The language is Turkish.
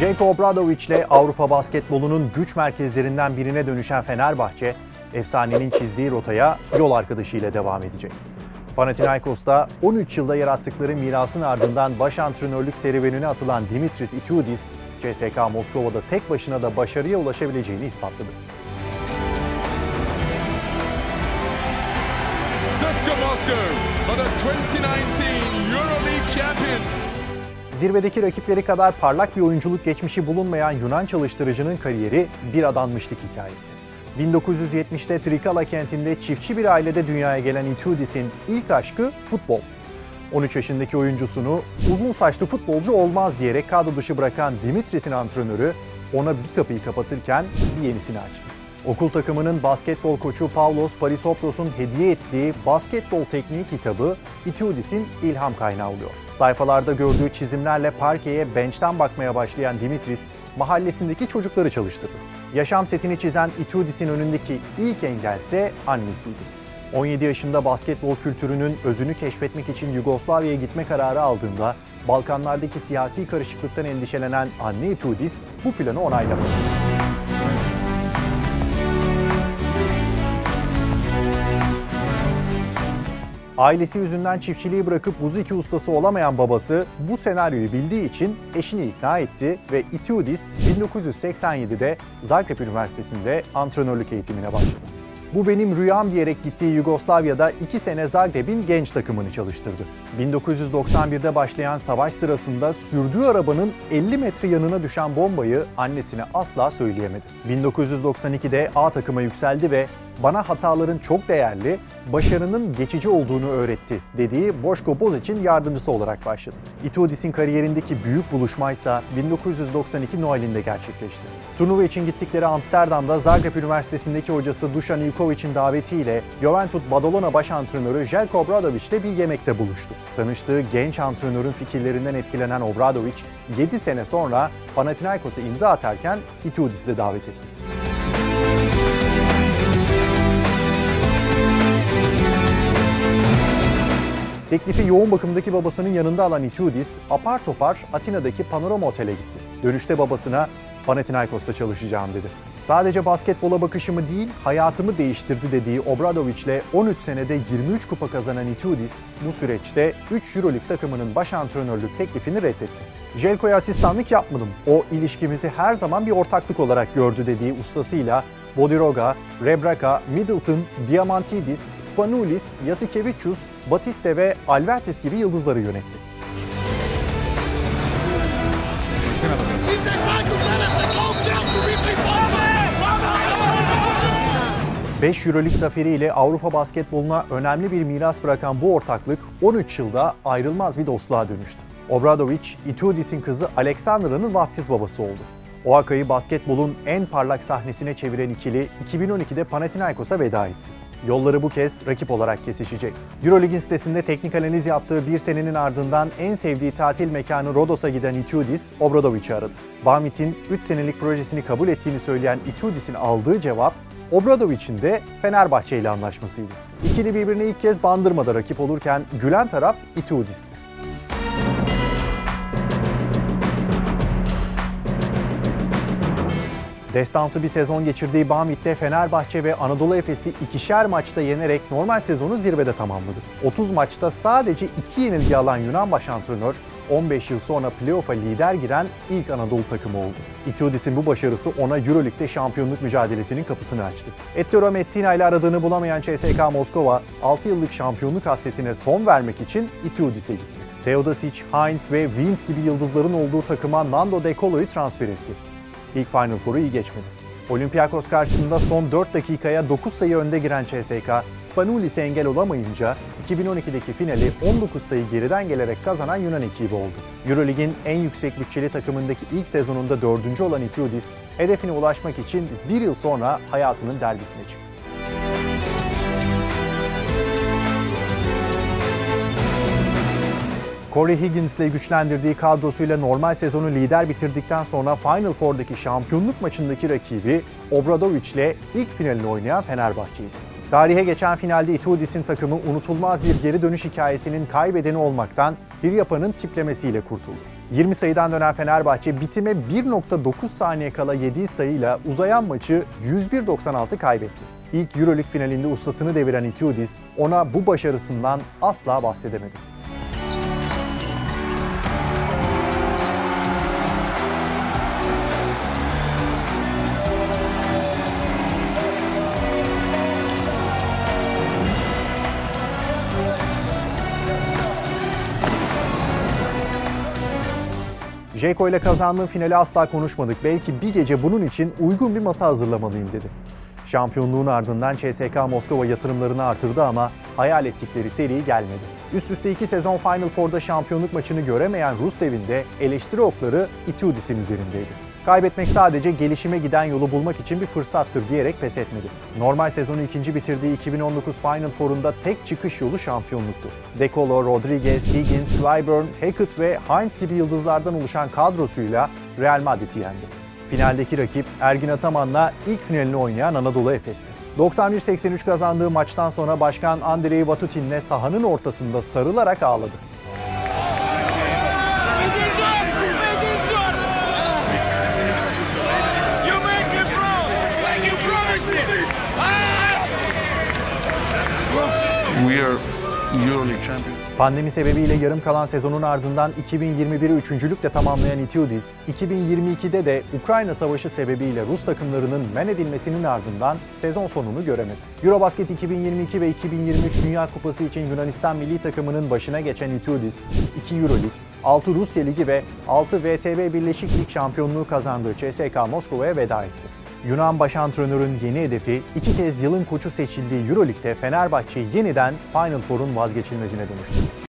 Cenk Obradoviç ile Avrupa basketbolunun güç merkezlerinden birine dönüşen Fenerbahçe, efsanenin çizdiği rotaya yol arkadaşıyla devam edecek. Panathinaikos'ta 13 yılda yarattıkları mirasın ardından baş antrenörlük serüvenine atılan Dimitris Itiudis, CSK Moskova'da tek başına da başarıya ulaşabileceğini ispatladı. Moskva, 29 Zirvedeki rakipleri kadar parlak bir oyunculuk geçmişi bulunmayan Yunan çalıştırıcının kariyeri bir adanmışlık hikayesi. 1970'te Trikala kentinde çiftçi bir ailede dünyaya gelen Itoudis'in ilk aşkı futbol. 13 yaşındaki oyuncusunu uzun saçlı futbolcu olmaz diyerek kadro dışı bırakan Dimitris'in antrenörü ona bir kapıyı kapatırken bir yenisini açtı. Okul takımının basketbol koçu Pavlos Parisopros'un hediye ettiği Basketbol Tekniği kitabı Itoudis'in ilham kaynağı oluyor. Sayfalarda gördüğü çizimlerle parkeye bench'ten bakmaya başlayan Dimitris, mahallesindeki çocukları çalıştırdı. Yaşam setini çizen Itoudis'in önündeki ilk engelse annesiydi. 17 yaşında basketbol kültürünün özünü keşfetmek için Yugoslavya'ya gitme kararı aldığında Balkanlardaki siyasi karışıklıktan endişelenen anne Itoudis bu planı onaylamadı. Ailesi yüzünden çiftçiliği bırakıp buz iki ustası olamayan babası bu senaryoyu bildiği için eşini ikna etti ve Itoudis 1987'de Zagreb Üniversitesi'nde antrenörlük eğitimine başladı. Bu benim rüyam diyerek gittiği Yugoslavya'da 2 sene Zagreb'in genç takımını çalıştırdı. 1991'de başlayan savaş sırasında sürdüğü arabanın 50 metre yanına düşen bombayı annesine asla söyleyemedi. 1992'de A takıma yükseldi ve bana hataların çok değerli, başarının geçici olduğunu öğretti dediği Boşko Bozic'in yardımcısı olarak başladı. Itoudis'in kariyerindeki büyük buluşmaysa 1992 Noel'inde gerçekleşti. Turnuva için gittikleri Amsterdam'da Zagreb Üniversitesi'ndeki hocası Dušan Ivković'in davetiyle Juventud Badalona baş antrenörü Željko Obradović ile bir yemekte buluştu. Tanıştığı genç antrenörün fikirlerinden etkilenen Obradović, 7 sene sonra Panathinaikos'a imza atarken Itoudis'i de davet etti. Teklifi yoğun bakımdaki babasının yanında alan Itoudis, apar topar Atina'daki Panorama Otel'e gitti. Dönüşte babasına Panathinaikos'ta çalışacağım dedi. Sadece basketbola bakışımı değil, hayatımı değiştirdi dediği Obradovic ile 13 senede 23 kupa kazanan Itoudis bu süreçte 3 Euroleague takımının baş antrenörlük teklifini reddetti. Jelko'ya asistanlık yapmadım. O ilişkimizi her zaman bir ortaklık olarak gördü dediği ustasıyla Bodiroga, Rebraka, Middleton, Diamantidis, Spanoulis, Yasikevicius, Batiste ve Albertis gibi yıldızları yönetti. Beş Euroleague zaferiyle Avrupa basketboluna önemli bir miras bırakan bu ortaklık 13 yılda ayrılmaz bir dostluğa dönüştü. Obradovic, Itoudis'in kızı Alexandra'nın vaftiz babası oldu. Oaxaca'yı basketbolun en parlak sahnesine çeviren ikili 2012'de Panathinaikos'a veda etti. Yolları bu kez rakip olarak kesişecek. Eurolig'in sitesinde teknik analiz yaptığı bir senenin ardından en sevdiği tatil mekanı Rodos'a giden Itoudis, Obradovic'i aradı. Bamit'in 3 senelik projesini kabul ettiğini söyleyen Itoudis'in aldığı cevap, Obradovic'in de Fenerbahçe ile anlaşmasıydı. İkili birbirine ilk kez bandırmada rakip olurken gülen taraf Itoudis'ti. Destansı bir sezon geçirdiği Bamit'te Fenerbahçe ve Anadolu Efes'i ikişer maçta yenerek normal sezonu zirvede tamamladı. 30 maçta sadece 2 yenilgi alan Yunan baş antrenör 15 yıl sonra playoff'a lider giren ilk Anadolu takımı oldu. Itoudis'in bu başarısı ona Euroleague'de şampiyonluk mücadelesinin kapısını açtı. Ettore Messina ile aradığını bulamayan CSKA Moskova 6 yıllık şampiyonluk hasretine son vermek için Itoudis'e gitti. Teodosic, Heinz ve Wims gibi yıldızların olduğu takıma Nando De Colo'yu transfer etti. İlk Final Four'u iyi geçmedi. Olympiakos karşısında son 4 dakikaya 9 sayı önde giren CSK, Spanulis'e engel olamayınca 2012'deki finali 19 sayı geriden gelerek kazanan Yunan ekibi oldu. Eurolig'in en yüksek bütçeli takımındaki ilk sezonunda dördüncü olan Itoudis, hedefine ulaşmak için bir yıl sonra hayatının derbisine çıktı. Corey Higgins'le güçlendirdiği kadrosuyla normal sezonu lider bitirdikten sonra Final Four'daki şampiyonluk maçındaki rakibi Obradovic ile ilk finalini oynayan Fenerbahçe'ydi. Tarihe geçen finalde Itoudis'in takımı unutulmaz bir geri dönüş hikayesinin kaybedeni olmaktan bir yapanın tiplemesiyle kurtuldu. 20 sayıdan dönen Fenerbahçe bitime 1.9 saniye kala yediği sayıyla uzayan maçı 101-96 kaybetti. İlk Euroleague finalinde ustasını deviren Itiudis ona bu başarısından asla bahsedemedi. Jeko ile kazandığım finali asla konuşmadık. Belki bir gece bunun için uygun bir masa hazırlamalıyım dedi. Şampiyonluğun ardından CSK Moskova yatırımlarını artırdı ama hayal ettikleri seri gelmedi. Üst üste iki sezon Final Four'da şampiyonluk maçını göremeyen Rus devinde eleştiri okları Itiudis'in üzerindeydi. Kaybetmek sadece gelişime giden yolu bulmak için bir fırsattır diyerek pes etmedi. Normal sezonu ikinci bitirdiği 2019 Final Four'unda tek çıkış yolu şampiyonluktu. Decolo, Rodriguez, Higgins, Clyburn, Hackett ve Hines gibi yıldızlardan oluşan kadrosuyla Real Madrid'i yendi. Finaldeki rakip Ergin Ataman'la ilk finalini oynayan Anadolu Efes'ti. 91-83 kazandığı maçtan sonra Başkan Andrei Vatutin'le sahanın ortasında sarılarak ağladı. Pandemi sebebiyle yarım kalan sezonun ardından 2021'i üçüncülükle tamamlayan Itiudis, 2022'de de Ukrayna Savaşı sebebiyle Rus takımlarının men edilmesinin ardından sezon sonunu göremedi. Eurobasket 2022 ve 2023 Dünya Kupası için Yunanistan milli takımının başına geçen Itiudis, 2 Euroleague, 6 Rusya Ligi ve 6 VTB Birleşik Lig şampiyonluğu kazandığı CSK Moskova'ya veda etti. Yunan baş antrenörün yeni hedefi iki kez yılın koçu seçildiği Euroleague'de Fenerbahçe'yi yeniden Final Four'un vazgeçilmezine dönüştü.